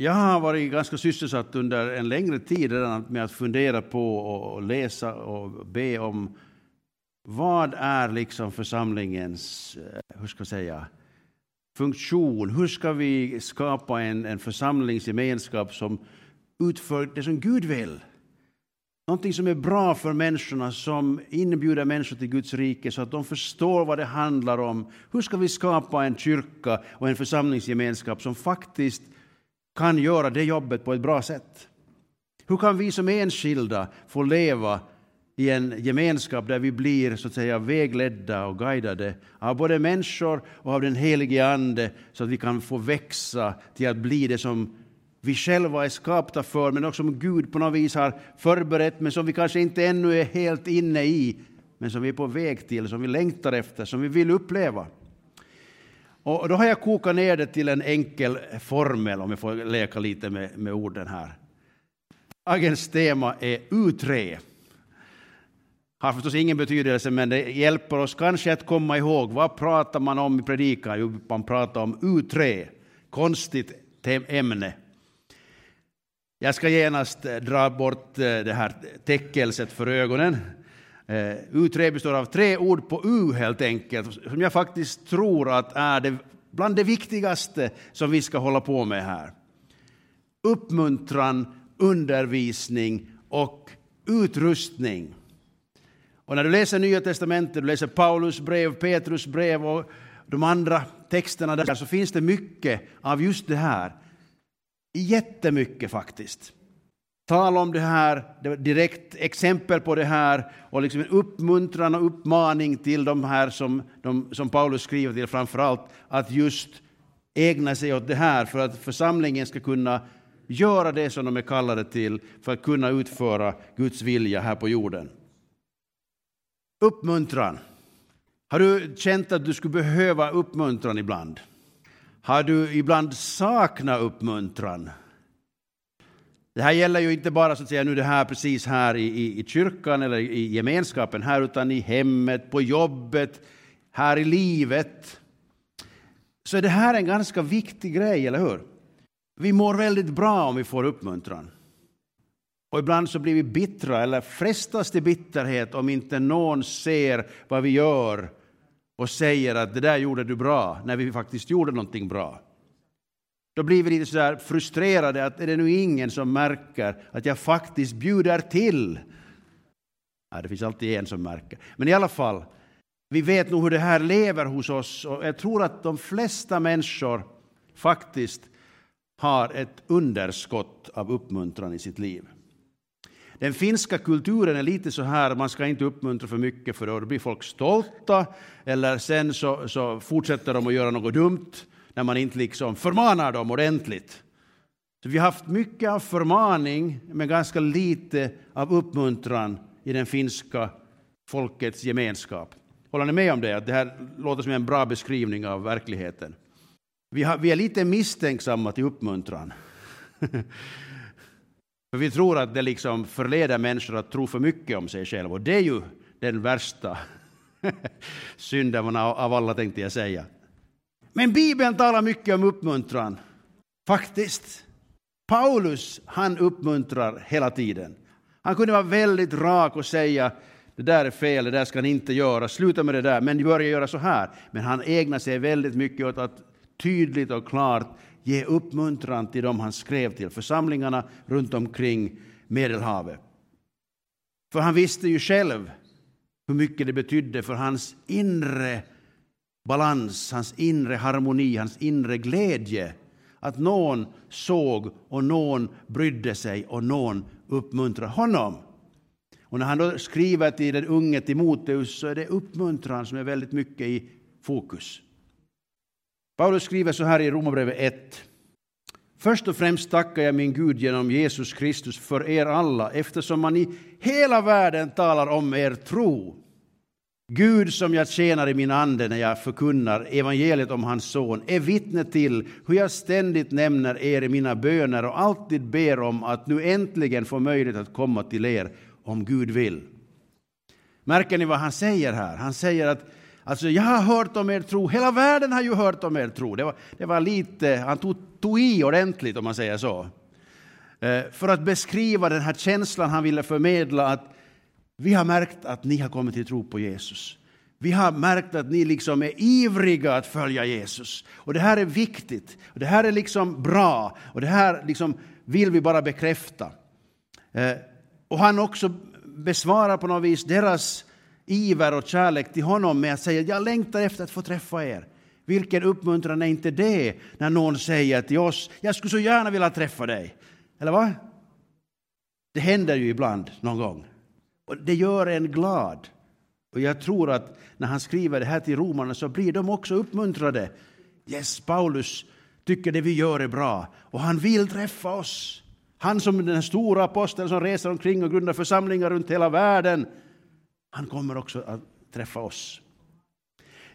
Jag har varit ganska sysselsatt under en längre tid redan med att fundera på och läsa och be om vad är liksom församlingens, eh, hur ska jag säga, funktion? Hur ska vi skapa en, en församlingsgemenskap som utför det som Gud vill? Någonting som är bra för människorna, som inbjuder människor till Guds rike så att de förstår vad det handlar om. Hur ska vi skapa en kyrka och en församlingsgemenskap som faktiskt kan göra det jobbet på ett bra sätt? Hur kan vi som enskilda få leva i en gemenskap där vi blir så att säga vägledda och guidade av både människor och av den helige Ande så att vi kan få växa till att bli det som vi själva är skapta för, men också som Gud på något vis har förberett, men som vi kanske inte ännu är helt inne i, men som vi är på väg till, som vi längtar efter, som vi vill uppleva. Och då har jag kokat ner det till en enkel formel, om jag får leka lite med, med orden här. Dagens tema är U3. Har förstås ingen betydelse, men det hjälper oss kanske att komma ihåg vad pratar man om i predikan? Jo, man pratar om U3. Konstigt ämne. Jag ska genast eh, dra bort eh, det här täckelset för ögonen. Eh, U3 består av tre ord på U helt enkelt, som jag faktiskt tror att är det, bland det viktigaste som vi ska hålla på med här. Uppmuntran, undervisning och utrustning. Och när du läser Nya Testamentet, du läser Paulus brev, Petrus brev och de andra texterna där, så finns det mycket av just det här. Jättemycket faktiskt. Tal om det här, det direkt exempel på det här och liksom en uppmuntran och uppmaning till de här som, de, som Paulus skriver till framför allt att just ägna sig åt det här för att församlingen ska kunna göra det som de är kallade till för att kunna utföra Guds vilja här på jorden. Uppmuntran. Har du känt att du skulle behöva uppmuntran ibland? Har du ibland saknat uppmuntran? Det här gäller ju inte bara så att säga, nu det här precis här i, i, i kyrkan eller i gemenskapen här, utan i hemmet, på jobbet, här i livet. Så det här är en ganska viktig grej, eller hur? Vi mår väldigt bra om vi får uppmuntran. Och ibland så blir vi bittra eller frestas till bitterhet om inte någon ser vad vi gör och säger att det där gjorde du bra, när vi faktiskt gjorde någonting bra. Då blir vi lite så där frustrerade att är det nu ingen som märker att jag faktiskt bjuder till. Ja, det finns alltid en som märker. Men i alla fall, vi vet nog hur det här lever hos oss och jag tror att de flesta människor faktiskt har ett underskott av uppmuntran i sitt liv. Den finska kulturen är lite så här, man ska inte uppmuntra för mycket för då blir folk stolta eller sen så, så fortsätter de att göra något dumt när man inte liksom förmanar dem ordentligt. Så vi har haft mycket av förmaning men ganska lite av uppmuntran i den finska folkets gemenskap. Håller ni med om det? Att det här låter som en bra beskrivning av verkligheten. Vi, har, vi är lite misstänksamma till uppmuntran. För vi tror att det liksom förleder människor att tro för mycket om sig själva. Och det är ju den värsta synden av alla, tänkte jag säga. Men Bibeln talar mycket om uppmuntran. Faktiskt. Paulus, han uppmuntrar hela tiden. Han kunde vara väldigt rak och säga det där är fel, det där ska ni inte göra, sluta med det där, men börja göra så här. Men han ägnar sig väldigt mycket åt att tydligt och klart ge uppmuntran till dem han skrev till, församlingarna runt omkring Medelhavet. För han visste ju själv hur mycket det betydde för hans inre balans, hans inre harmoni, hans inre glädje att någon såg och någon brydde sig och någon uppmuntrade honom. Och när han då skriver till den unge Timoteus så är det uppmuntran som är väldigt mycket i fokus. Paulus skriver så här i Romarbrevet 1. Först och främst tackar jag min Gud genom Jesus Kristus för er alla eftersom man i hela världen talar om er tro. Gud som jag tjänar i min ande när jag förkunnar evangeliet om hans son är vittne till hur jag ständigt nämner er i mina böner och alltid ber om att nu äntligen få möjlighet att komma till er om Gud vill. Märker ni vad han säger här? Han säger att Alltså, jag har hört om er tro, hela världen har ju hört om er tro. Det var, det var lite, han tog, tog i ordentligt om man säger så. Eh, för att beskriva den här känslan han ville förmedla att vi har märkt att ni har kommit till tro på Jesus. Vi har märkt att ni liksom är ivriga att följa Jesus. Och det här är viktigt. Och det här är liksom bra. Och det här liksom vill vi bara bekräfta. Eh, och han också besvarar på något vis deras iver och kärlek till honom med att säga jag längtar efter att få träffa er. Vilken uppmuntran är inte det när någon säger till oss jag skulle så gärna vilja träffa dig. Eller vad? Det händer ju ibland någon gång. Och det gör en glad. Och jag tror att när han skriver det här till romarna så blir de också uppmuntrade. Yes, Paulus tycker det vi gör är bra och han vill träffa oss. Han som den stora aposteln som reser omkring och grundar församlingar runt hela världen. Han kommer också att träffa oss.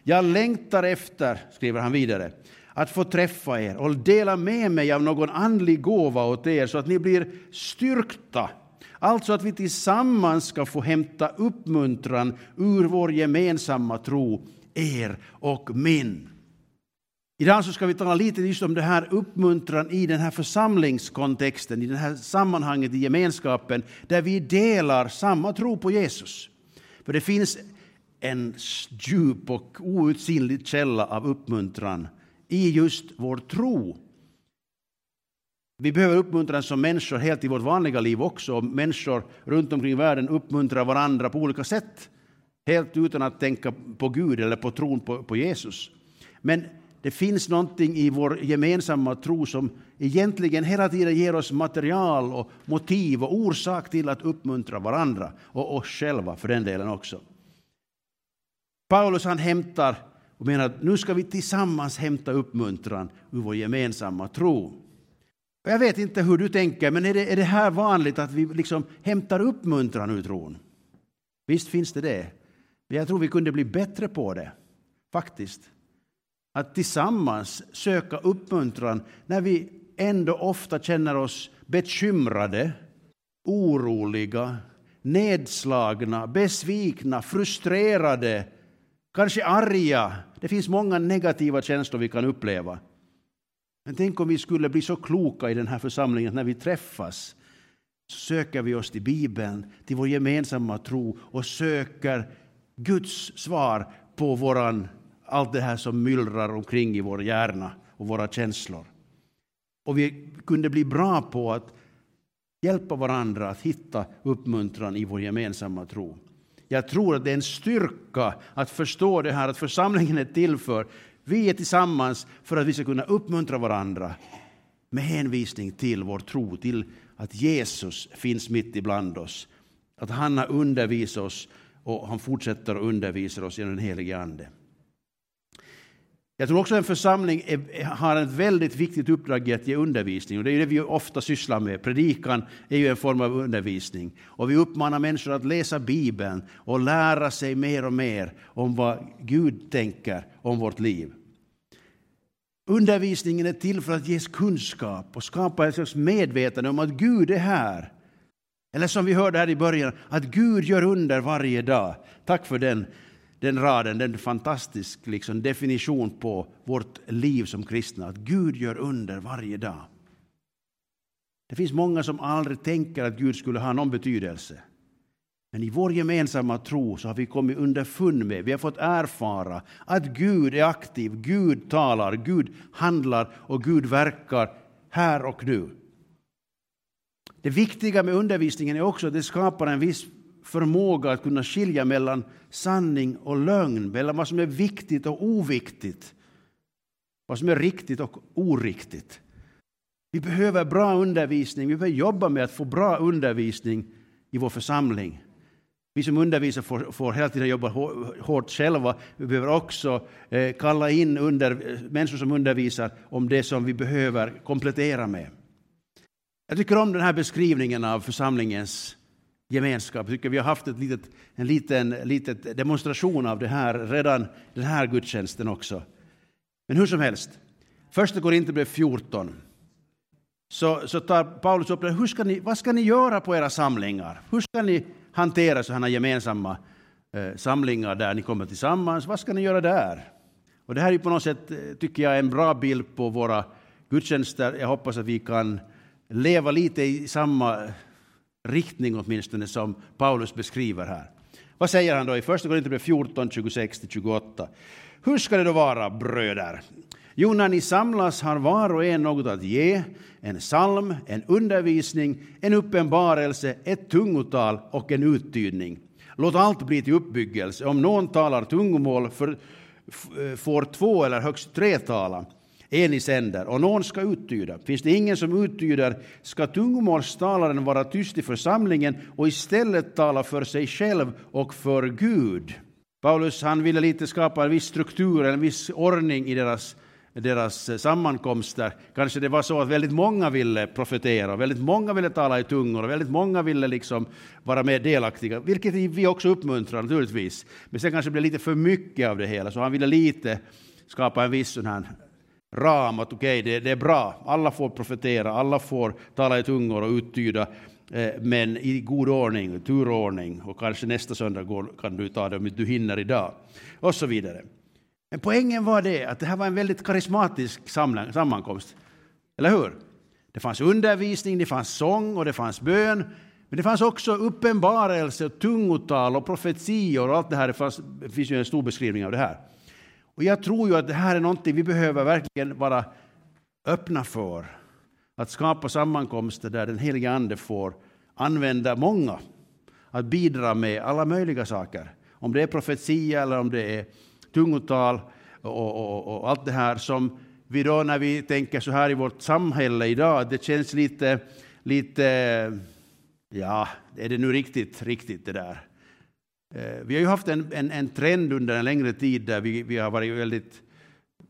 Jag längtar efter, skriver han vidare, att få träffa er och dela med mig av någon andlig gåva åt er så att ni blir styrkta. Alltså att vi tillsammans ska få hämta uppmuntran ur vår gemensamma tro, er och min. Idag så ska vi tala lite just om det här uppmuntran i den här församlingskontexten, i det här sammanhanget i gemenskapen, där vi delar samma tro på Jesus. För det finns en djup och outsinlig källa av uppmuntran i just vår tro. Vi behöver uppmuntran som människor helt i vårt vanliga liv också. Människor runt omkring världen uppmuntrar varandra på olika sätt. Helt utan att tänka på Gud eller på tron på, på Jesus. Men det finns någonting i vår gemensamma tro som egentligen hela tiden ger oss material och motiv och orsak till att uppmuntra varandra och oss själva för den delen också. Paulus han hämtar och menar att nu ska vi tillsammans hämta uppmuntran ur vår gemensamma tro. Jag vet inte hur du tänker, men är det, är det här vanligt att vi liksom hämtar uppmuntran ur tron? Visst finns det det. Men jag tror vi kunde bli bättre på det, faktiskt. Att tillsammans söka uppmuntran när vi ändå ofta känner oss bekymrade, oroliga, nedslagna, besvikna, frustrerade, kanske arga. Det finns många negativa känslor vi kan uppleva. Men tänk om vi skulle bli så kloka i den här församlingen att när vi träffas så söker vi oss till Bibeln, till vår gemensamma tro och söker Guds svar på våran, allt det här som myllrar omkring i vår hjärna och våra känslor. Och vi kunde bli bra på att hjälpa varandra att hitta uppmuntran i vår gemensamma tro. Jag tror att det är en styrka att förstå det här att församlingen är till för vi är tillsammans för att vi ska kunna uppmuntra varandra med hänvisning till vår tro, till att Jesus finns mitt ibland oss. Att han har undervisat oss och han fortsätter att undervisa oss genom den helige Ande. Jag tror också en församling är, har ett väldigt viktigt uppdrag i att ge undervisning. Och det är det vi ofta sysslar med. Predikan är ju en form av undervisning. Och vi uppmanar människor att läsa Bibeln och lära sig mer och mer om vad Gud tänker om vårt liv. Undervisningen är till för att ge kunskap och skapa ett slags medvetande om att Gud är här. Eller som vi hörde här i början, att Gud gör under varje dag. Tack för den den raden, den fantastisk liksom, definition på vårt liv som kristna, att Gud gör under varje dag. Det finns många som aldrig tänker att Gud skulle ha någon betydelse. Men i vår gemensamma tro så har vi kommit underfund med, vi har fått erfara att Gud är aktiv, Gud talar, Gud handlar och Gud verkar här och nu. Det viktiga med undervisningen är också att det skapar en viss förmåga att kunna skilja mellan sanning och lögn, mellan vad som är viktigt och oviktigt, vad som är riktigt och oriktigt. Vi behöver bra undervisning, vi behöver jobba med att få bra undervisning i vår församling. Vi som undervisar får, får hela tiden jobba hårt själva. Vi behöver också eh, kalla in under, människor som undervisar om det som vi behöver komplettera med. Jag tycker om den här beskrivningen av församlingens gemenskap. Jag tycker vi har haft ett litet, en liten litet demonstration av det här redan den här gudstjänsten också. Men hur som helst, första Korinthierbrevet 14 så, så tar Paulus upp det. Hur ska ni, vad ska ni göra på era samlingar? Hur ska ni hantera sådana gemensamma eh, samlingar där ni kommer tillsammans. Vad ska ni göra där? Och det här är på något sätt, eh, tycker jag, en bra bild på våra gudstjänster. Jag hoppas att vi kan leva lite i samma riktning åtminstone som Paulus beskriver här. Vad säger han då i Första Korinthierbrevet 14, 26-28? Hur ska det då vara, bröder? Jo, när ni samlas har var och en något att ge, en psalm, en undervisning, en uppenbarelse, ett tungotal och en uttydning. Låt allt bli till uppbyggelse. Om någon talar tungomål för, eh, får två eller högst tre tala en i sänder, och någon ska uttyda. Finns det ingen som uttyder ska tungomålstalaren vara tyst i församlingen och istället tala för sig själv och för Gud. Paulus han ville lite skapa en viss struktur, en viss ordning i deras, deras sammankomster. Kanske det var så att väldigt många ville profetera, väldigt många ville tala i tungor och väldigt många ville liksom vara med delaktiga, vilket vi också uppmuntrar naturligtvis. Men sen kanske det blev lite för mycket av det hela, så han ville lite skapa en viss sån här ram att okej, okay, det, det, är bra, alla får profetera, alla får tala i tungor och uttyda, eh, men i god ordning, turordning, och kanske nästa söndag går, kan du ta det om du hinner idag, och så vidare. Men poängen var det att det här var en väldigt karismatisk sammankomst, eller hur? Det fanns undervisning, det fanns sång och det fanns bön, men det fanns också uppenbarelse, tungotal och profetior och allt det här. Det, fanns, det finns ju en stor beskrivning av det här. Och jag tror ju att det här är någonting vi behöver verkligen vara öppna för. Att skapa sammankomster där den helige Ande får använda många att bidra med alla möjliga saker. Om det är profetia eller om det är tungotal och, och, och, allt det här som vi då när vi tänker så här i vårt samhälle idag, det känns lite, lite ja, är det nu riktigt, riktigt det där? Eh, vi har ju haft en, en, en, trend under en längre tid där vi, vi har varit väldigt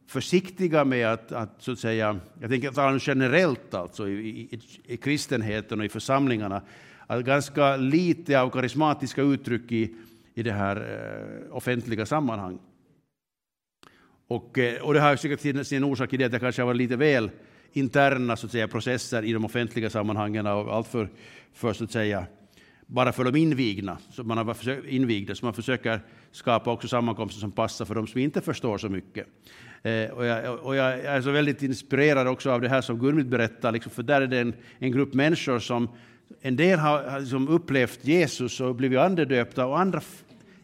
försiktiga med att, att, så att säga, jag tänker tala generellt alltså i, i, i kristenheten och i församlingarna, att ganska lite av karismatiska uttryck i, i det här eh, offentliga sammanhang. Och, eh, och det har säkert sin, sin orsak i det att det kanske har varit lite väl interna så att säga, processer i de offentliga sammanhangen och allt för, för så att säga, bara för de invigna, så man har invigda, så man försöker skapa också sammankomster som passar för de som inte förstår så mycket. Eh, och, jag, och jag, är så väldigt inspirerad också av det här som Gurmit berättar, liksom, för där är det en, en grupp människor som en del har liksom upplevt Jesus och blivit andedöpta och andra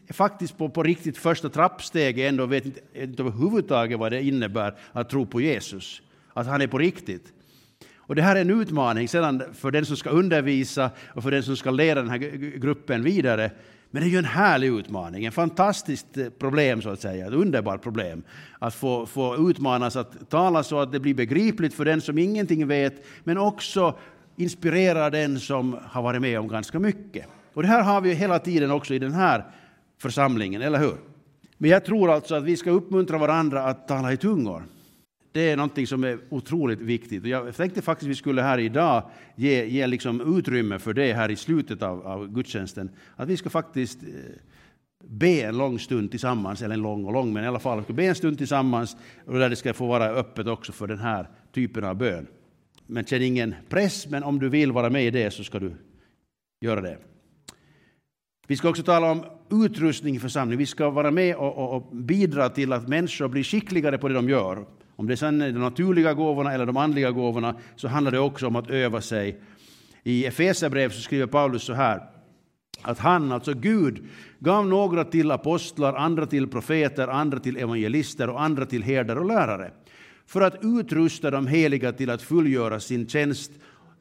är faktiskt på, på riktigt första trappsteget ändå vet inte, inte överhuvudtaget vad det innebär att tro på Jesus, att han är på riktigt. Och det här är en utmaning sedan för den som ska undervisa och för den som ska leda den här gruppen vidare. Men det är ju en härlig utmaning, en fantastiskt eh, problem så att säga, ett underbart problem. Att få, få utmanas att tala så att det blir begripligt för den som ingenting vet, men också inspirera den som har varit med om ganska mycket. Och det här har vi hela tiden också i den här församlingen, eller hur? Men jag tror alltså att vi ska uppmuntra varandra att tala i tungor. Det är någonting som är otroligt viktigt. Jag tänkte faktiskt att vi skulle här idag ge, ge liksom utrymme för det här i slutet av, av gudstjänsten. Att vi ska faktiskt eh, be en lång stund tillsammans, eller en lång och lång, men i alla fall be en stund tillsammans och där det ska få vara öppet också för den här typen av bön. Men känn ingen press, men om du vill vara med i det så ska du göra det. Vi ska också tala om utrustning i församlingen. Vi ska vara med och, och, och bidra till att människor blir skickligare på det de gör. Om det sen är de naturliga gåvorna eller de andliga gåvorna så handlar det också om att öva sig. I Efesierbrevet så skriver Paulus så här att han, alltså Gud, gav några till apostlar, andra till profeter, andra till evangelister och andra till herdar och lärare för att utrusta de heliga till att fullgöra sin tjänst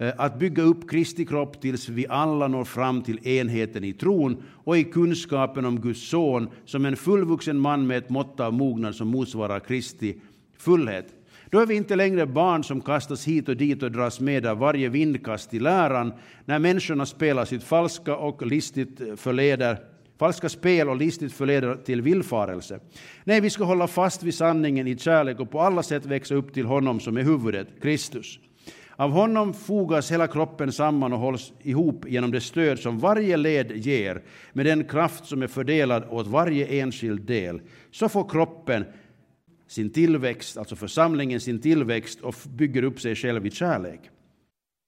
Eh, att bygga upp Kristi kropp tills vi alla når fram till enheten i tron och i kunskapen om Guds son som en fullvuxen man med ett mått av mognad som motsvarar Kristi fullhet. Då är vi inte längre barn som kastas hit och dit och dras med av varje vindkast i läran, när människorna spelar sitt falska och listigt förleder falska spel och listigt förleder till villfarelse. Nej, vi ska hålla fast vid sanningen i kärlek och på alla sätt växa upp till honom som är huvudet, Kristus. Av honom fogas hela kroppen samman och hålls ihop genom det stöd som varje led ger, med den kraft som är fördelad åt varje enskild del. Så får kroppen sin tillväxt, alltså församlingen sin tillväxt och bygger upp sig själv i kärlek.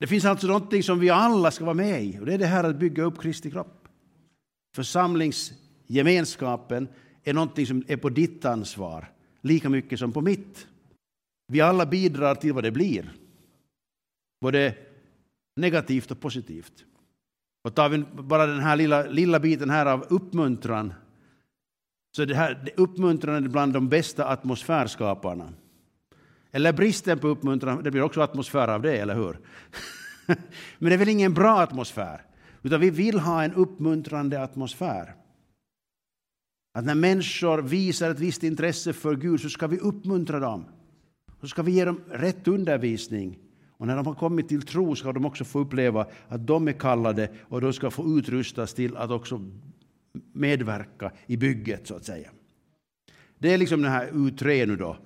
Det finns alltså någonting som vi alla ska vara med i och det är det här att bygga upp Kristi kropp. Församlingsgemenskapen är någonting som är på ditt ansvar, lika mycket som på mitt. Vi alla bidrar till vad det blir, både negativt och positivt. Och tar vi bara den här lilla, lilla biten här av uppmuntran, så det här uppmuntran är bland de bästa atmosfärskaparna. Eller bristen på uppmuntran, det blir också atmosfär av det, eller hur? Men det är väl ingen bra atmosfär? Utan vi vill ha en uppmuntrande atmosfär. Att när människor visar ett visst intresse för Gud så ska vi uppmuntra dem. Så ska vi ge dem rätt undervisning. Och när de har kommit till tro ska de också få uppleva att de är kallade och de ska få utrustas till att också medverka i bygget så att säga. Det är liksom den här U3 nu då.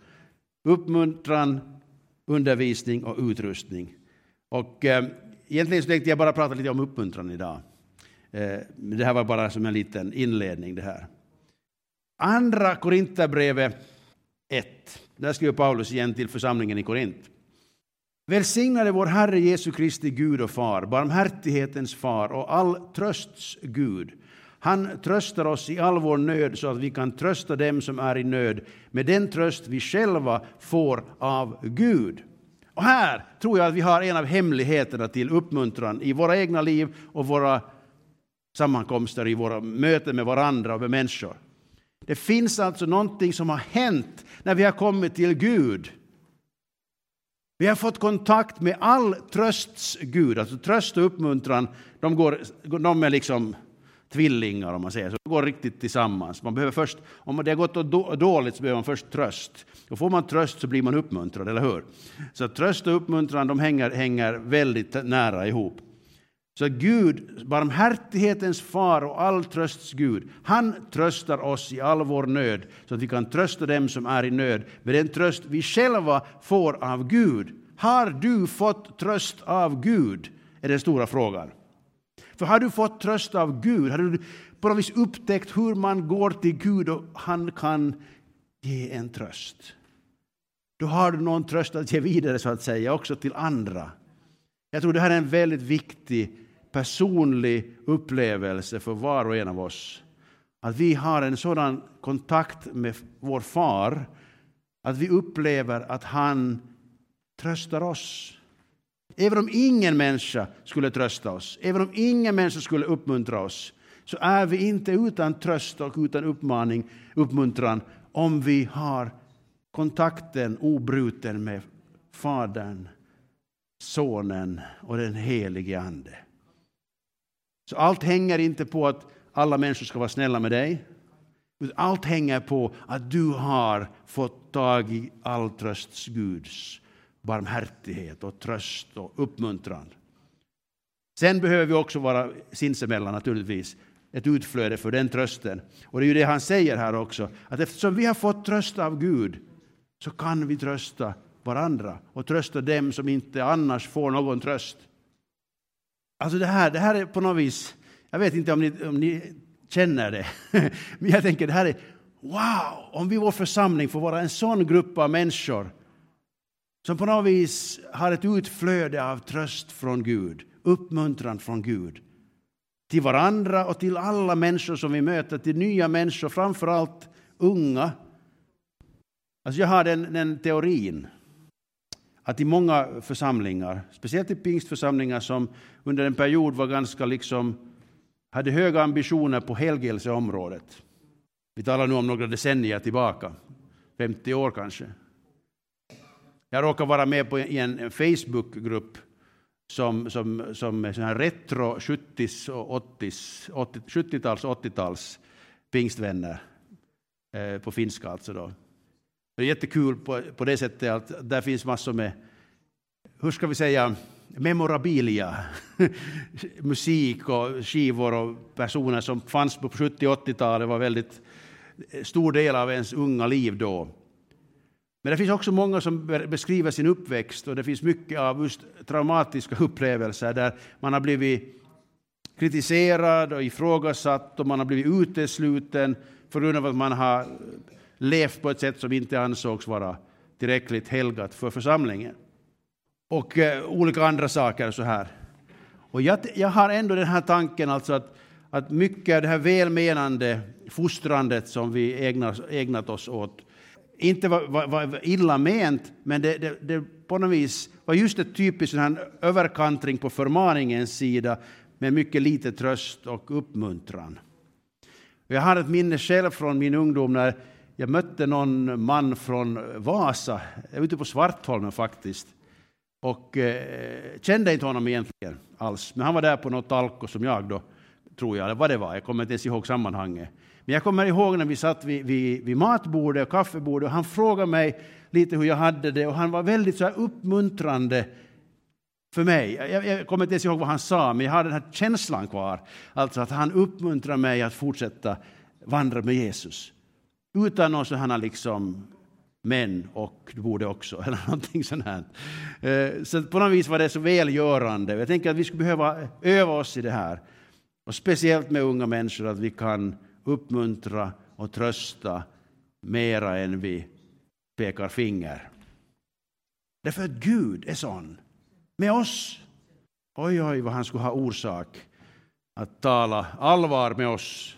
Uppmuntran, undervisning och utrustning. Och eh, egentligen så tänkte jag bara prata lite om uppmuntran idag. Eh, det här var bara som en liten inledning det här. Andra Korinthierbrevet 1. Där skriver Paulus igen till församlingen i Korint. Välsignade vår Herre Jesu Kristi Gud och Far, barmhärtighetens far och all trösts Gud. Han tröstar oss i all vår nöd så att vi kan trösta dem som är i nöd med den tröst vi själva får av Gud. Och här tror jag att vi har en av hemligheterna till uppmuntran i våra egna liv och våra sammankomster, i våra möten med varandra och med människor. Det finns alltså någonting som har hänt när vi har kommit till Gud. Vi har fått kontakt med all trösts Gud, alltså tröst och uppmuntran, de, går, de är liksom tvillingar om man säger så. De går riktigt tillsammans. Man behöver först, om det har gått dåligt så behöver man först tröst. Och får man tröst så blir man uppmuntrad, eller hur? Så tröst och uppmuntran de hänger, hänger väldigt nära ihop. Så Gud, barmhärtighetens far och all trösts Gud, han tröstar oss i all vår nöd så att vi kan trösta dem som är i nöd med den tröst vi själva får av Gud. Har du fått tröst av Gud? är den stora frågan. För har du fått tröst av Gud, har du på något vis upptäckt hur man går till Gud och han kan ge en tröst. Då har du någon tröst att ge vidare så att säga, också till andra. Jag tror det här är en väldigt viktig personlig upplevelse för var och en av oss. Att vi har en sådan kontakt med vår far att vi upplever att han tröstar oss. Även om ingen människa skulle trösta oss, även om ingen människa skulle uppmuntra oss, så är vi inte utan tröst och utan uppmaning, uppmuntran om vi har kontakten obruten med Fadern, Sonen och den helige Ande. Så allt hänger inte på att alla människor ska vara snälla med dig. Allt hänger på att du har fått tag i all trösts Guds barmhärtighet och tröst och uppmuntran. Sen behöver vi också vara sinsemellan naturligtvis ett utflöde för den trösten. Och det är ju det han säger här också, att eftersom vi har fått tröst av Gud så kan vi trösta varandra och trösta dem som inte annars får någon tröst. Alltså det här, det här är på något vis, jag vet inte om ni, om ni känner det, men jag tänker det här är wow, om vi i vår församling får vara en sån grupp av människor som på något vis har ett utflöde av tröst från Gud, uppmuntran från Gud till varandra och till alla människor som vi möter, till nya människor, framför allt unga. Alltså jag har den, den teorin att i många församlingar, speciellt i pingstförsamlingar som under en period var ganska liksom, hade höga ambitioner på helgelseområdet. Vi talar nu om några decennier tillbaka, 50 år kanske. Jag råkar vara med på en, en Facebookgrupp som, som, som är sån här retro 70 och 80-tals 80, 70 och 80-tals pingstvänner eh, på finska alltså då. Det är jättekul på, på det sättet att där finns massor med, hur ska vi säga, memorabilia, musik och skivor och personer som fanns på 70 80-talet var väldigt eh, stor del av ens unga liv då. Men det finns också många som beskriver sin uppväxt och det finns mycket av just traumatiska upplevelser där man har blivit kritiserad och ifrågasatt och man har blivit utesluten på grund av att man har levt på ett sätt som inte ansågs vara tillräckligt helgat för församlingen. Och eh, olika andra saker så här. Och jag, jag har ändå den här tanken alltså att, att mycket av det här välmenande fostrandet som vi ägnat, ägnat oss åt inte var, var, var illa ment, men det, det, det, på något vis var just ett typiskt sån överkantring på förmaningens sida med mycket lite tröst och uppmuntran. Jag har ett minne själv från min ungdom när jag mötte någon man från Vasa, ute på Svartholmen faktiskt, och eh, kände inte honom egentligen alls. Men han var där på något alko som jag då, tror jag, eller vad det var, jag kommer inte ens ihåg sammanhanget. Men jag kommer ihåg när vi satt vid, vid, vid matbordet och kaffebordet och han frågade mig lite hur jag hade det och han var väldigt så här uppmuntrande för mig. Jag, jag kommer inte ens ihåg vad han sa, men jag har den här känslan kvar. Alltså att han uppmuntrar mig att fortsätta vandra med Jesus. Utan någon sån här liksom män och du borde också, eller någonting sånt här. Eh, så på något vis var det så välgörande. Jag tänker att vi skulle behöva öva oss i det här. Och speciellt med unga människor, att vi kan uppmuntra och trösta mera än vi pekar finger. Därför att Gud är sån med oss. Oj, oj, vad han skulle ha orsak att tala allvar med oss.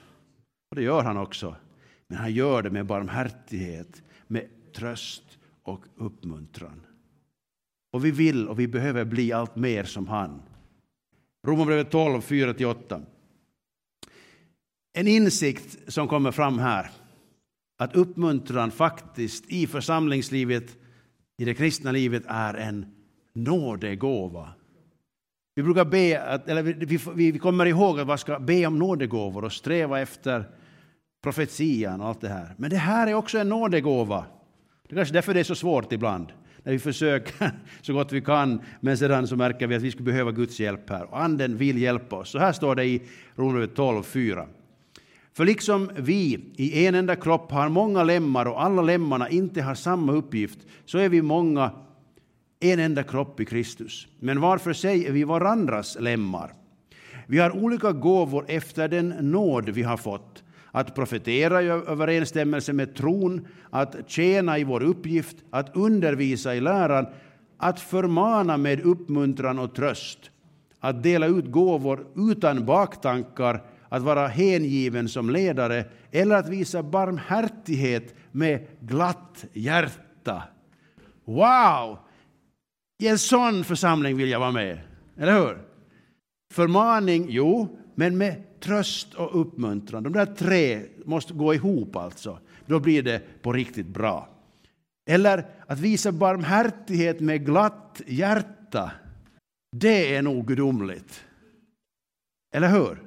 Och det gör han också. Men han gör det med barmhärtighet, med tröst och uppmuntran. Och vi vill och vi behöver bli allt mer som han. Romarbrevet 12, 4-8. En insikt som kommer fram här, att uppmuntran faktiskt i församlingslivet, i det kristna livet, är en nådegåva. Vi brukar be, eller vi, vi, vi kommer ihåg att man ska be om nådegåvor och sträva efter profetian och allt det här. Men det här är också en nådegåva. Det är kanske därför det är så svårt ibland, när vi försöker så gott vi kan, men sedan så märker vi att vi skulle behöva Guds hjälp här. Och Anden vill hjälpa oss. Så här står det i Romarbrevet 12, 4. För liksom vi i en enda kropp har många lemmar och alla lemmarna inte har samma uppgift, så är vi många en enda kropp i Kristus. Men var för sig är vi varandras lemmar. Vi har olika gåvor efter den nåd vi har fått. Att profetera i överensstämmelse med tron, att tjäna i vår uppgift, att undervisa i läran, att förmana med uppmuntran och tröst, att dela ut gåvor utan baktankar, att vara hängiven som ledare eller att visa barmhärtighet med glatt hjärta. Wow! I en sån församling vill jag vara med, eller hur? Förmaning, jo, men med tröst och uppmuntran. De där tre måste gå ihop alltså. Då blir det på riktigt bra. Eller att visa barmhärtighet med glatt hjärta. Det är nog gudomligt. Eller hur?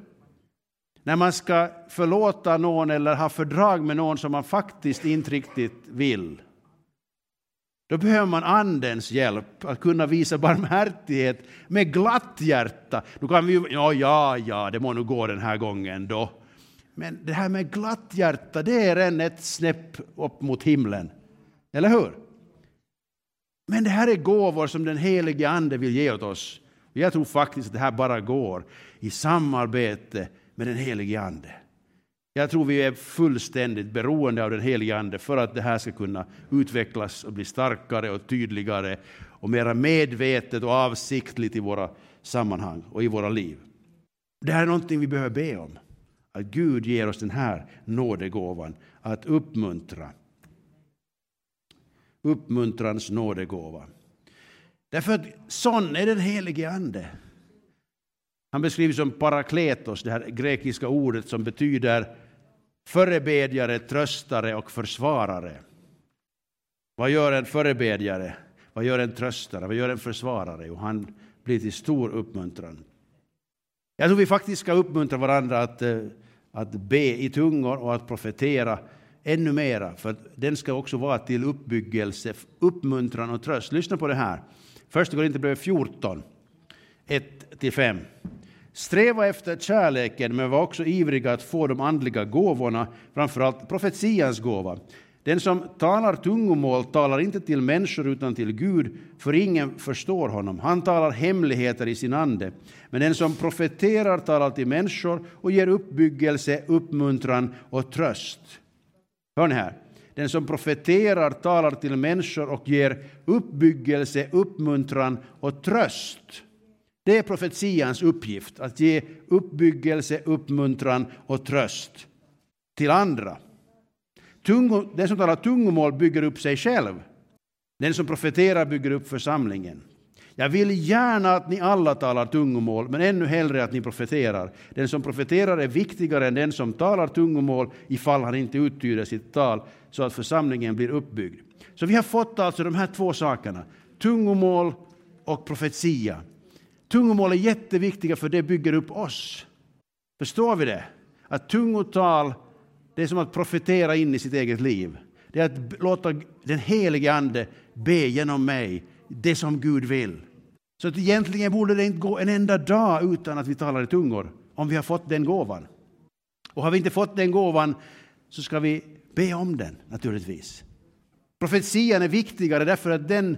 När man ska förlåta någon eller ha fördrag med någon som man faktiskt inte riktigt vill. Då behöver man Andens hjälp att kunna visa barmhärtighet med glatt hjärta. Då kan vi ja, ja, ja, det må nu gå den här gången då. Men det här med glatt hjärta, det är än ett snäpp upp mot himlen. Eller hur? Men det här är gåvor som den helige Ande vill ge åt oss. Jag tror faktiskt att det här bara går i samarbete med den helige Ande. Jag tror vi är fullständigt beroende av den helige Ande för att det här ska kunna utvecklas och bli starkare och tydligare och mera medvetet och avsiktligt i våra sammanhang och i våra liv. Det här är någonting vi behöver be om. Att Gud ger oss den här nådegåvan att uppmuntra. Uppmuntrans nådegåva. Därför att sån är den helige Ande. Han beskrivs som parakletos, det här grekiska ordet som betyder förebedjare, tröstare och försvarare. Vad gör en förebedjare? Vad gör en tröstare? Vad gör en försvarare? Jo, han blir till stor uppmuntran. Jag tror vi faktiskt ska uppmuntra varandra att, eh, att be i tungor och att profetera ännu mera, för den ska också vara till uppbyggelse, uppmuntran och tröst. Lyssna på det här. Första Korinthierbrevet 14, 1-5. Sträva efter kärleken, men var också ivriga att få de andliga gåvorna, framförallt profetians gåva. Den som talar tungomål talar inte till människor utan till Gud, för ingen förstår honom. Han talar hemligheter i sin ande. Men den som profeterar talar till människor och ger uppbyggelse, uppmuntran och tröst. Hör ni här? Den som profeterar talar till människor och ger uppbyggelse, uppmuntran och tröst. Det är profetians uppgift, att ge uppbyggelse, uppmuntran och tröst till andra. Den som talar tungomål bygger upp sig själv. Den som profeterar bygger upp församlingen. Jag vill gärna att ni alla talar tungomål, men ännu hellre att ni profeterar. Den som profeterar är viktigare än den som talar tungomål ifall han inte uttyder sitt tal så att församlingen blir uppbyggd. Så vi har fått alltså de här två sakerna, tungomål och profetia. Tungomål är jätteviktiga för det bygger upp oss. Förstår vi det? Att tungotal, det är som att profetera in i sitt eget liv. Det är att låta den helige Ande be genom mig det som Gud vill. Så att egentligen borde det inte gå en enda dag utan att vi talar i tungor, om vi har fått den gåvan. Och har vi inte fått den gåvan så ska vi be om den, naturligtvis. Profetian är viktigare därför att den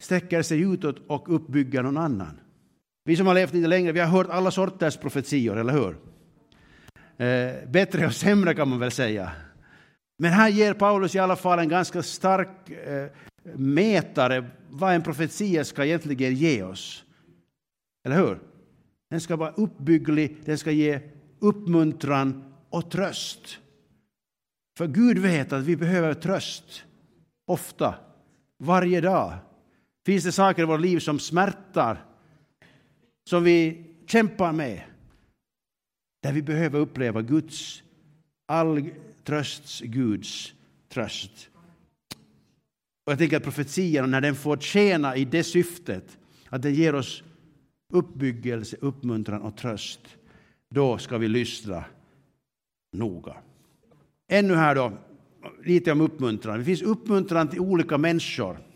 sträcker sig utåt och uppbygger någon annan. Vi som har levt lite längre, vi har hört alla sorters profetior, eller hur? Eh, bättre och sämre kan man väl säga. Men här ger Paulus i alla fall en ganska stark eh, mätare vad en profetia ska egentligen ge oss. Eller hur? Den ska vara uppbygglig, den ska ge uppmuntran och tröst. För Gud vet att vi behöver tröst ofta, varje dag. Finns det saker i vårt liv som smärtar, som vi kämpar med, där vi behöver uppleva Guds, all trösts Guds tröst. Och jag tänker att profetian, när den får tjäna i det syftet, att den ger oss uppbyggelse, uppmuntran och tröst, då ska vi lyssna noga. Ännu här då, lite om uppmuntran. Det finns uppmuntran till olika människor.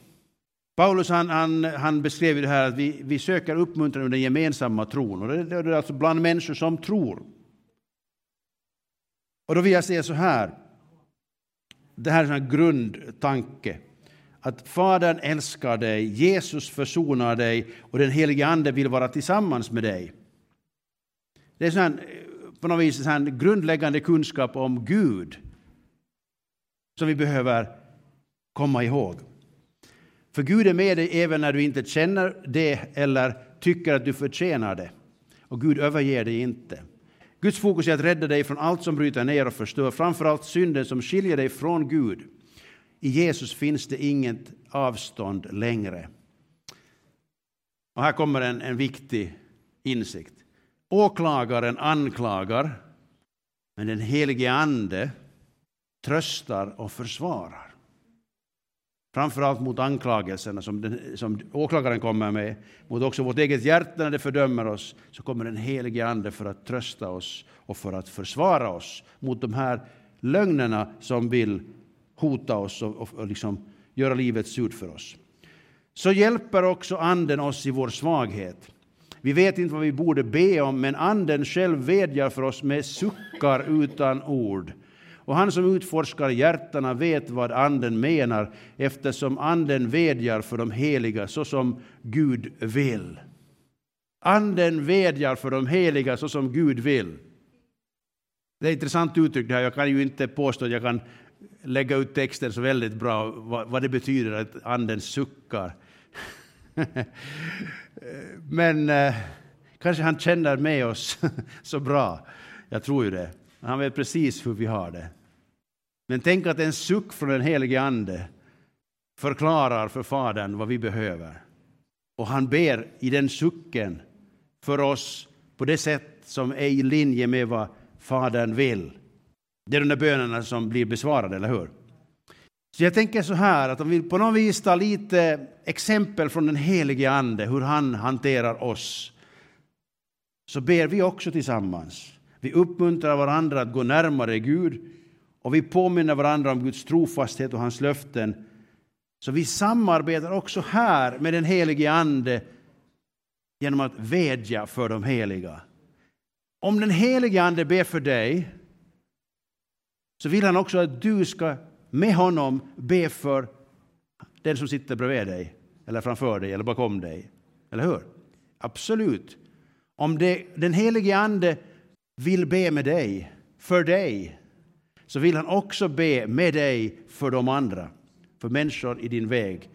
Paulus han, han, han beskrev det här att vi, vi söker uppmuntran ur den gemensamma tron. Och det, det är alltså bland människor som tror. Och då vill jag säga så här. Det här är en grundtanke att Fadern älskar dig, Jesus försonar dig och den helige Ande vill vara tillsammans med dig. Det är sån på något vis en grundläggande kunskap om Gud som vi behöver komma ihåg. För Gud är med dig även när du inte känner det eller tycker att du förtjänar det. Och Gud överger dig inte. Guds fokus är att rädda dig från allt som bryter ner och förstör, framförallt synden som skiljer dig från Gud. I Jesus finns det inget avstånd längre. Och här kommer en, en viktig insikt. Åklagaren anklagar, men den helige Ande tröstar och försvarar. Framförallt mot anklagelserna som, den, som åklagaren kommer med, mot också vårt eget hjärta när det fördömer oss, så kommer den helige Ande för att trösta oss och för att försvara oss mot de här lögnerna som vill hota oss och, och, och liksom göra livet surt för oss. Så hjälper också Anden oss i vår svaghet. Vi vet inte vad vi borde be om, men Anden själv vädjar för oss med suckar utan ord. Och han som utforskar hjärtana vet vad Anden menar eftersom Anden vädjar för de heliga så som Gud vill. Anden vädjar för de heliga så som Gud vill. Det är ett intressant uttryck det här. Jag kan ju inte påstå att jag kan lägga ut texten så väldigt bra vad, det betyder att anden suckar. Men eh, kanske han känner med oss så bra. Jag tror ju det. Han vet precis hur vi har det. Men tänk att en suck från den helige Ande förklarar för Fadern vad vi behöver. Och han ber i den sucken för oss på det sätt som är i linje med vad Fadern vill. Det är de där bönerna som blir besvarade, eller hur? Så jag tänker så här, att om vi på något vis tar lite exempel från den helige Ande, hur han hanterar oss, så ber vi också tillsammans. Vi uppmuntrar varandra att gå närmare Gud och vi påminner varandra om Guds trofasthet och hans löften. Så vi samarbetar också här med den helige Ande genom att vädja för de heliga. Om den helige Ande ber för dig så vill han också att du ska med honom be för den som sitter bredvid dig, eller framför dig, eller bakom dig. Eller hur? Absolut. Om det, den helige Ande vill be med dig, för dig, så vill han också be med dig för de andra, för människor i din väg,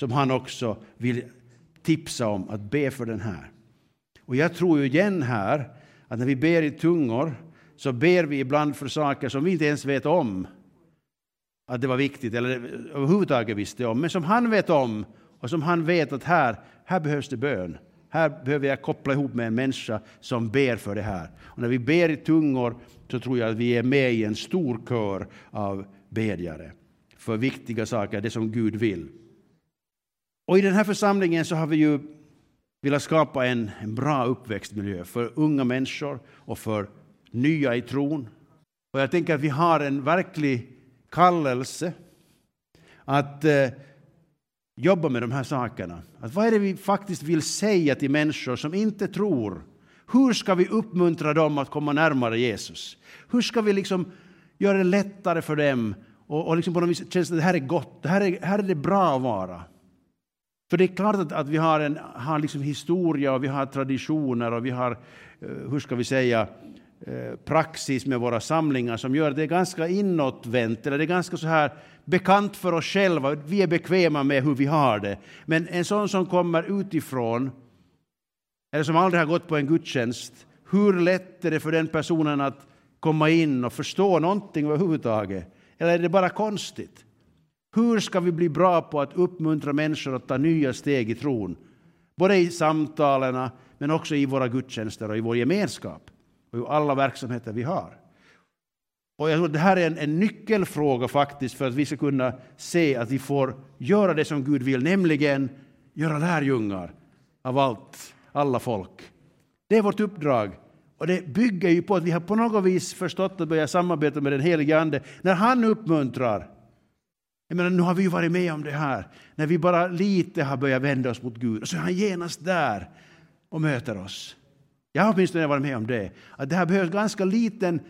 som han också vill tipsa om att be för den här. Och jag tror ju igen här att när vi ber i tungor så ber vi ibland för saker som vi inte ens vet om att det var viktigt eller överhuvudtaget visste om, men som han vet om och som han vet att här, här behövs det bön. Här behöver jag koppla ihop med en människa som ber för det här. Och när vi ber i tungor så tror jag att vi är med i en stor kör av bedjare för viktiga saker, det som Gud vill. Och i den här församlingen så har vi ju velat skapa en, en bra uppväxtmiljö för unga människor och för nya i tron. Och jag tänker att vi har en verklig kallelse att eh, jobba med de här sakerna. Att vad är det vi faktiskt vill säga till människor som inte tror? Hur ska vi uppmuntra dem att komma närmare Jesus? Hur ska vi liksom göra det lättare för dem och, och liksom på något vis känns att det här är gott, det här är, här är det bra att vara? För det är klart att, att vi har en har liksom historia och vi har traditioner och vi har, eh, hur ska vi säga, eh, praxis med våra samlingar som gör att det är ganska inåtvänt, eller det är ganska så här bekant för oss själva. Vi är bekväma med hur vi har det. Men en sån som kommer utifrån, eller som aldrig har gått på en gudstjänst, hur lätt är det för den personen att komma in och förstå någonting överhuvudtaget? Eller är det bara konstigt? Hur ska vi bli bra på att uppmuntra människor att ta nya steg i tron? Både i samtalen, men också i våra gudstjänster och i vår gemenskap och i alla verksamheter vi har. Och jag tror det här är en, en nyckelfråga faktiskt för att vi ska kunna se att vi får göra det som Gud vill, nämligen göra lärjungar av allt, alla folk. Det är vårt uppdrag. Och det bygger ju på att vi har på något vis förstått att börja samarbeta med den helige Ande när han uppmuntrar. Jag menar, nu har vi ju varit med om det här, när vi bara lite har börjat vända oss mot Gud och så är han genast där och möter oss. Jag har åtminstone varit med om det. Att det här behövs ganska liten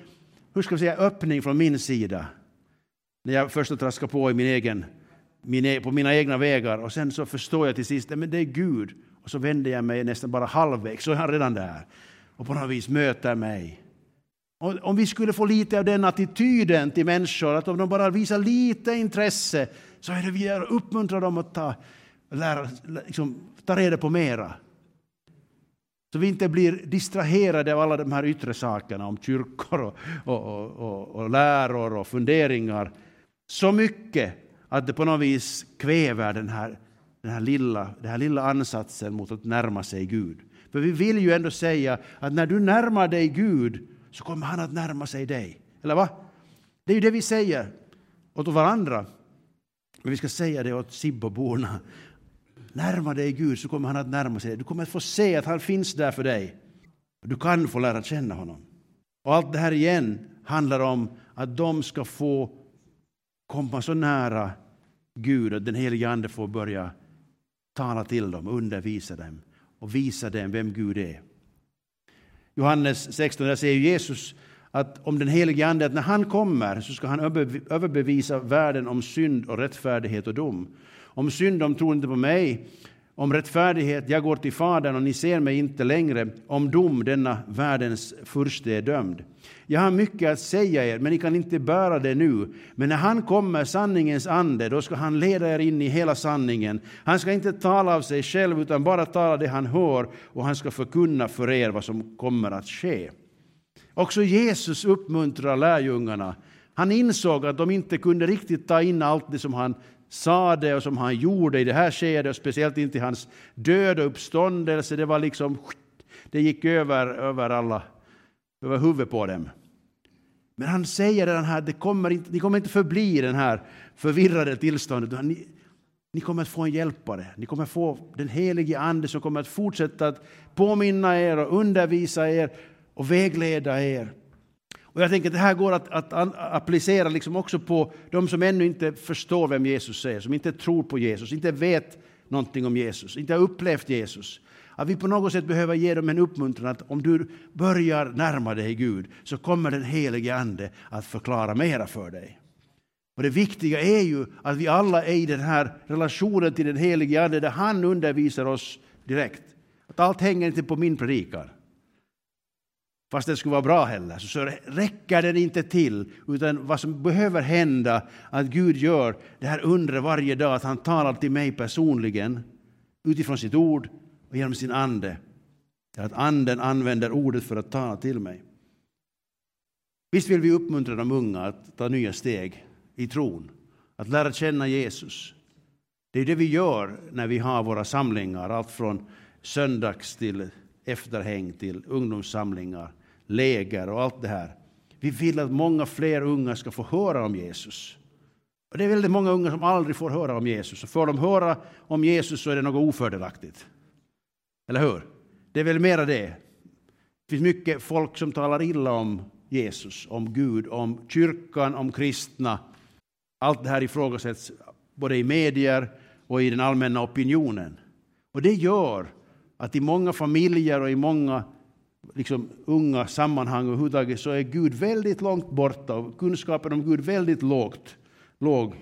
hur ska vi säga, öppning från min sida. När jag först traskar på i min egen, min, e- på mina egna vägar och sen så förstår jag till sist att det är Gud. Och så vänder jag mig nästan bara halvvägs så är han redan där och på något vis möter mig. Och om vi skulle få lite av den attityden till människor, att om de bara visar lite intresse så är det vi uppmuntrar dem att ta, lära, liksom, ta reda på mera. Så vi inte blir distraherade av alla de här yttre sakerna om kyrkor och, och, och, och läror och funderingar så mycket att det på något vis kväver den här, den här, lilla, den här lilla ansatsen mot att närma sig Gud. För vi vill ju ändå säga att när du närmar dig Gud så kommer han att närma sig dig. Eller va? Det är ju det vi säger åt varandra. Men vi ska säga det åt Sibboborna Närma dig Gud så kommer han att närma sig dig. Du kommer att få se att han finns där för dig. Du kan få lära känna honom. Och allt det här igen handlar om att de ska få komma så nära Gud att den helige Ande får börja tala till dem, undervisa dem och visa dem vem Gud är. Johannes 16, där säger Jesus att om den helige Ande, att när han kommer så ska han överbevisa världen om synd och rättfärdighet och dom. Om synd, de tror inte på mig. Om rättfärdighet, jag går till Fadern och ni ser mig inte längre. Om dom, denna världens furste är dömd. Jag har mycket att säga er, men ni kan inte bära det nu. Men när han kommer, sanningens ande, då ska han leda er in i hela sanningen. Han ska inte tala av sig själv, utan bara tala det han hör, och han ska förkunna för er vad som kommer att ske. Också Jesus uppmuntrar lärjungarna. Han insåg att de inte kunde riktigt ta in allt det som han sa det och som han gjorde i det här skedet, och speciellt inte hans död och uppståndelse. Det var liksom, det gick över, över alla, över huvudet på dem. Men han säger redan här, det kommer inte, ni kommer inte förbli i den här förvirrade tillståndet. Ni, ni kommer att få en hjälpare. Ni kommer att få den helige Ande som kommer att fortsätta att påminna er och undervisa er och vägleda er. Och jag tänker att det här går att, att applicera liksom också på de som ännu inte förstår vem Jesus är, som inte tror på Jesus, inte vet någonting om Jesus, inte har upplevt Jesus. Att vi på något sätt behöver ge dem en uppmuntran att om du börjar närma dig Gud så kommer den helige Ande att förklara mera för dig. Och det viktiga är ju att vi alla är i den här relationen till den helige Ande där han undervisar oss direkt. Att allt hänger inte på min predikan fast det skulle vara bra heller, så räcker den inte till. Utan vad som behöver hända, att Gud gör det här undret varje dag, att han talar till mig personligen. utifrån sitt ord och genom sin ande. Att anden använder ordet för att tala till mig. Visst vill vi uppmuntra de unga att ta nya steg i tron, att lära känna Jesus. Det är det vi gör när vi har våra samlingar, allt från söndags till efterhäng till ungdomssamlingar, läger och allt det här. Vi vill att många fler unga ska få höra om Jesus. Och det är väldigt många unga som aldrig får höra om Jesus. Och får de höra om Jesus så är det något ofördelaktigt. Eller hur? Det är väl mera det. Det finns mycket folk som talar illa om Jesus, om Gud, om kyrkan, om kristna. Allt det här ifrågasätts både i medier och i den allmänna opinionen. Och det gör att i många familjer och i många liksom, unga sammanhang överhuvudtaget så är Gud väldigt långt borta och kunskapen om Gud väldigt lågt, låg.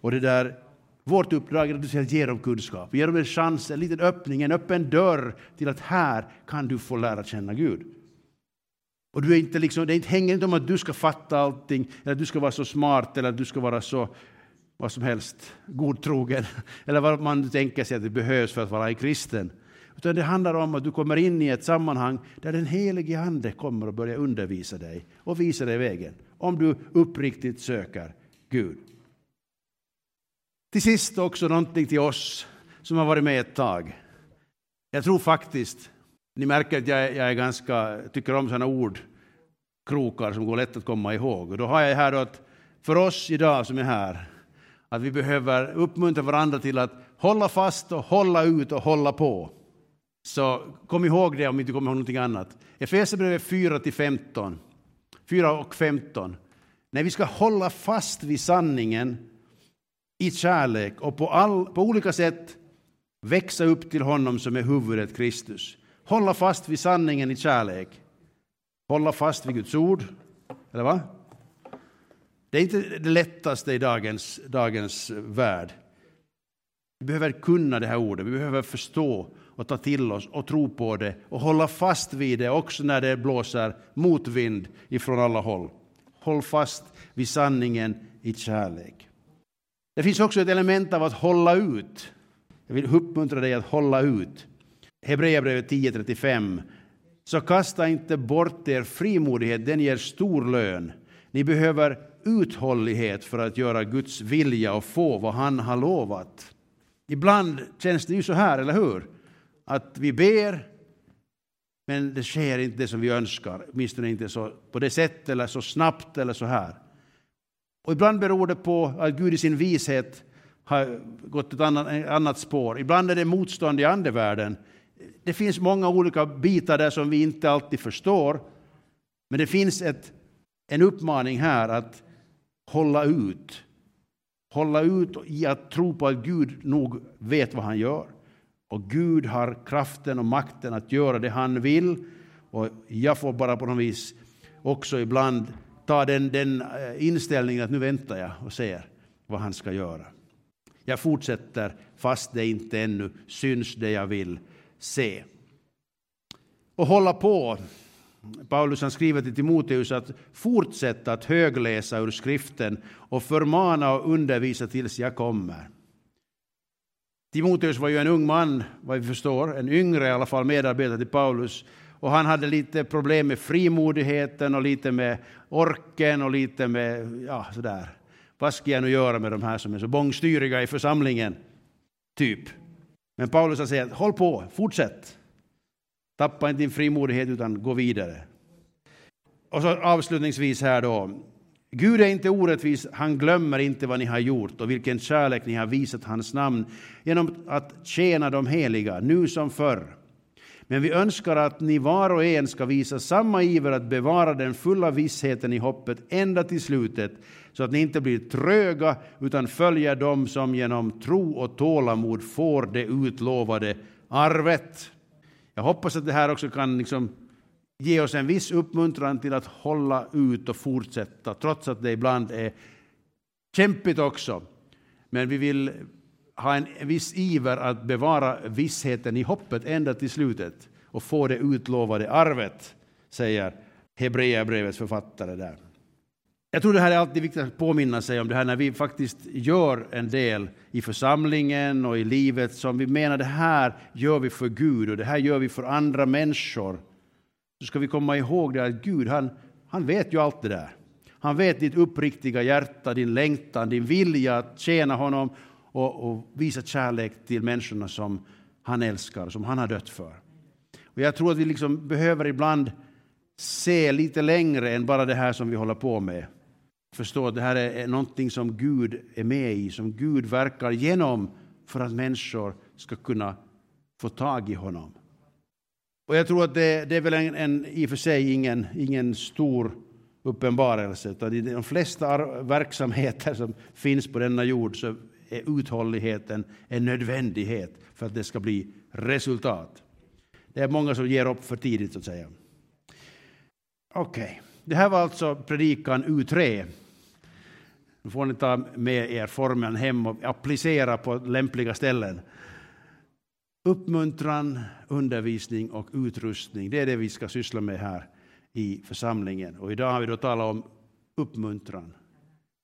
Och det där, vårt uppdrag är att ge dem kunskap, ge dem en chans, en liten öppning, en öppen dörr till att här kan du få lära känna Gud. Och du är inte liksom, det hänger inte om att du ska fatta allting, eller att du ska vara så smart, eller att du ska vara så vad som helst, godtrogen, eller vad man tänker sig att det behövs för att vara en kristen. Utan det handlar om att du kommer in i ett sammanhang där den helige Ande kommer och börjar undervisa dig och visa dig vägen, om du uppriktigt söker Gud. Till sist också någonting till oss som har varit med ett tag. Jag tror faktiskt, ni märker att jag, jag är ganska, tycker om sådana ordkrokar som går lätt att komma ihåg. Och då har jag här då att för oss idag som är här, att vi behöver uppmuntra varandra till att hålla fast och hålla ut och hålla på. Så kom ihåg det om inte kommer ihåg någonting annat. Efesierbrevet 4 15. 4 och 15. När vi ska hålla fast vid sanningen i kärlek och på, all, på olika sätt växa upp till honom som är huvudet Kristus. Hålla fast vid sanningen i kärlek. Hålla fast vid Guds ord. Eller va? Det är inte det lättaste i dagens, dagens värld. Vi behöver kunna det här ordet, vi behöver förstå och ta till oss och tro på det och hålla fast vid det också när det blåser motvind ifrån alla håll. Håll fast vid sanningen i kärlek. Det finns också ett element av att hålla ut. Jag vill uppmuntra dig att hålla ut. Hebreerbrevet 10.35. Så kasta inte bort er frimodighet, den ger stor lön. Ni behöver uthållighet för att göra Guds vilja och få vad han har lovat. Ibland känns det ju så här, eller hur? Att vi ber, men det sker inte det som vi önskar. Åtminstone inte så, på det sättet, eller så snabbt eller så här. Och ibland beror det på att Gud i sin vishet har gått ett annat, ett annat spår. Ibland är det motstånd i andevärlden. Det finns många olika bitar där som vi inte alltid förstår. Men det finns ett, en uppmaning här att hålla ut. Hålla ut i att tro på att Gud nog vet vad han gör. Och Gud har kraften och makten att göra det han vill. Och jag får bara på något vis också ibland ta den, den eh, inställningen att nu väntar jag och ser vad han ska göra. Jag fortsätter fast det inte ännu syns det jag vill se. Och hålla på. Paulus han skriver till Timoteus att fortsätta att högläsa ur skriften och förmana och undervisa tills jag kommer. Timoteus var ju en ung man, vad vi förstår, en yngre i alla fall medarbetare till Paulus. Och han hade lite problem med frimodigheten och lite med orken och lite med, ja sådär. Vad ska jag nu göra med de här som är så bångstyriga i församlingen? Typ. Men Paulus säger, håll på, fortsätt. Tappa inte din frimodighet utan gå vidare. Och så avslutningsvis här då. Gud är inte orättvis, han glömmer inte vad ni har gjort och vilken kärlek ni har visat hans namn genom att tjäna de heliga, nu som förr. Men vi önskar att ni var och en ska visa samma iver att bevara den fulla vissheten i hoppet ända till slutet, så att ni inte blir tröga utan följer dem som genom tro och tålamod får det utlovade arvet. Jag hoppas att det här också kan liksom ge oss en viss uppmuntran till att hålla ut och fortsätta, trots att det ibland är kämpigt också. Men vi vill ha en viss iver att bevara vissheten i hoppet ända till slutet och få det utlovade arvet, säger Hebreerbrevets författare där. Jag tror det här är alltid viktigt att påminna sig om det här när vi faktiskt gör en del i församlingen och i livet som vi menar det här gör vi för Gud och det här gör vi för andra människor. Så ska vi komma ihåg det att Gud han, han vet ju allt det där. Han vet ditt uppriktiga hjärta, din längtan, din vilja att tjäna honom och, och visa kärlek till människorna som han älskar, som han har dött för. Och jag tror att vi liksom behöver ibland se lite längre än bara det här som vi håller på med. Förstå att det här är någonting som Gud är med i, som Gud verkar genom för att människor ska kunna få tag i honom. Och jag tror att det, det är väl en, en, i och för sig ingen, ingen stor uppenbarelse, utan i de flesta verksamheter som finns på denna jord så är uthålligheten en nödvändighet för att det ska bli resultat. Det är många som ger upp för tidigt, så att säga. Okej, okay. det här var alltså predikan U3. Nu får ni ta med er formeln hem och applicera på lämpliga ställen. Uppmuntran, undervisning och utrustning, det är det vi ska syssla med här i församlingen. Och idag har vi då talat om uppmuntran.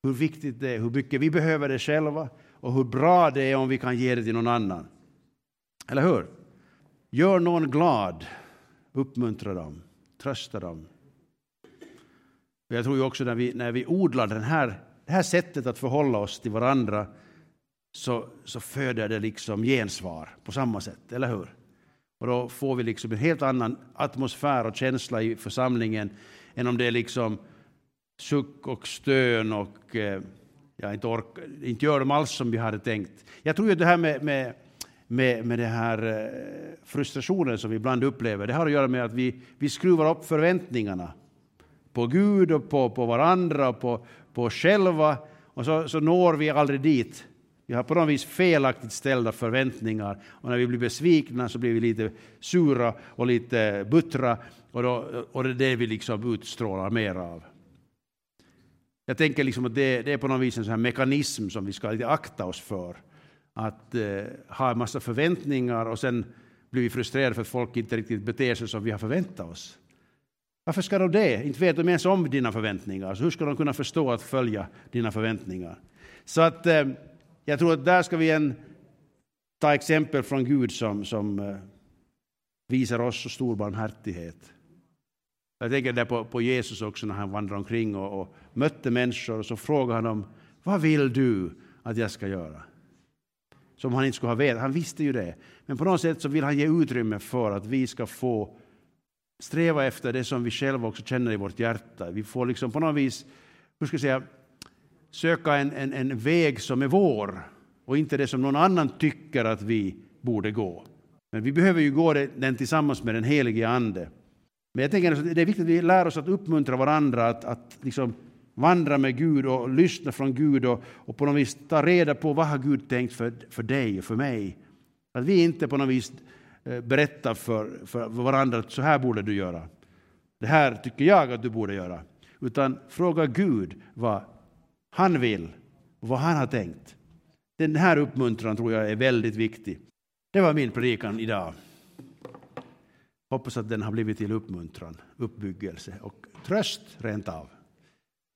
Hur viktigt det är, hur mycket vi behöver det själva och hur bra det är om vi kan ge det till någon annan. Eller hur? Gör någon glad, uppmuntra dem, trösta dem. Jag tror ju också när vi, när vi odlar den här, det här sättet att förhålla oss till varandra så, så föder det liksom gensvar på samma sätt, eller hur? Och då får vi liksom en helt annan atmosfär och känsla i församlingen än om det är liksom suck och stön och eh, jag inte, orkar, inte gör dem alls som vi hade tänkt. Jag tror att det här med, med, med, med den här eh, frustrationen som vi ibland upplever, det har att göra med att vi, vi skruvar upp förväntningarna på Gud och på, på varandra och på, på oss själva och så, så når vi aldrig dit. Vi har på något vis felaktigt ställda förväntningar och när vi blir besvikna så blir vi lite sura och lite buttra och, då, och det är det vi liksom utstrålar mer av. Jag tänker liksom att det, det, är på något vis en sån här mekanism som vi ska lite akta oss för. Att eh, ha en massa förväntningar och sen blir vi frustrerade för att folk inte riktigt beter sig som vi har förväntat oss. Varför ska de det? Inte vet de ens om dina förväntningar. Så hur ska de kunna förstå att följa dina förväntningar? Så att eh, jag tror att där ska vi igen ta exempel från Gud som, som eh, visar oss så stor barmhärtighet. Jag tänker där på, på, Jesus också när han vandrade omkring och, och mötte människor och så frågade han dem, vad vill du att jag ska göra? Som han inte skulle ha vetat, han visste ju det. Men på något sätt så vill han ge utrymme för att vi ska få sträva efter det som vi själva också känner i vårt hjärta. Vi får liksom på något vis, hur ska jag säga, söka en, en, en väg som är vår och inte det som någon annan tycker att vi borde gå. Men vi behöver ju gå den tillsammans med den helige Ande. Men jag tänker att det är viktigt att vi lär oss att uppmuntra varandra att, att liksom vandra med Gud och lyssna från Gud och, och på något vis ta reda på vad har Gud tänkt för, för dig och för mig. Att vi inte på något vis Eh, berätta för, för varandra att så här borde du göra. Det här tycker jag att du borde göra. Utan fråga Gud vad han vill och vad han har tänkt. Den här uppmuntran tror jag är väldigt viktig. Det var min predikan idag. Hoppas att den har blivit till uppmuntran, uppbyggelse och tröst rent av.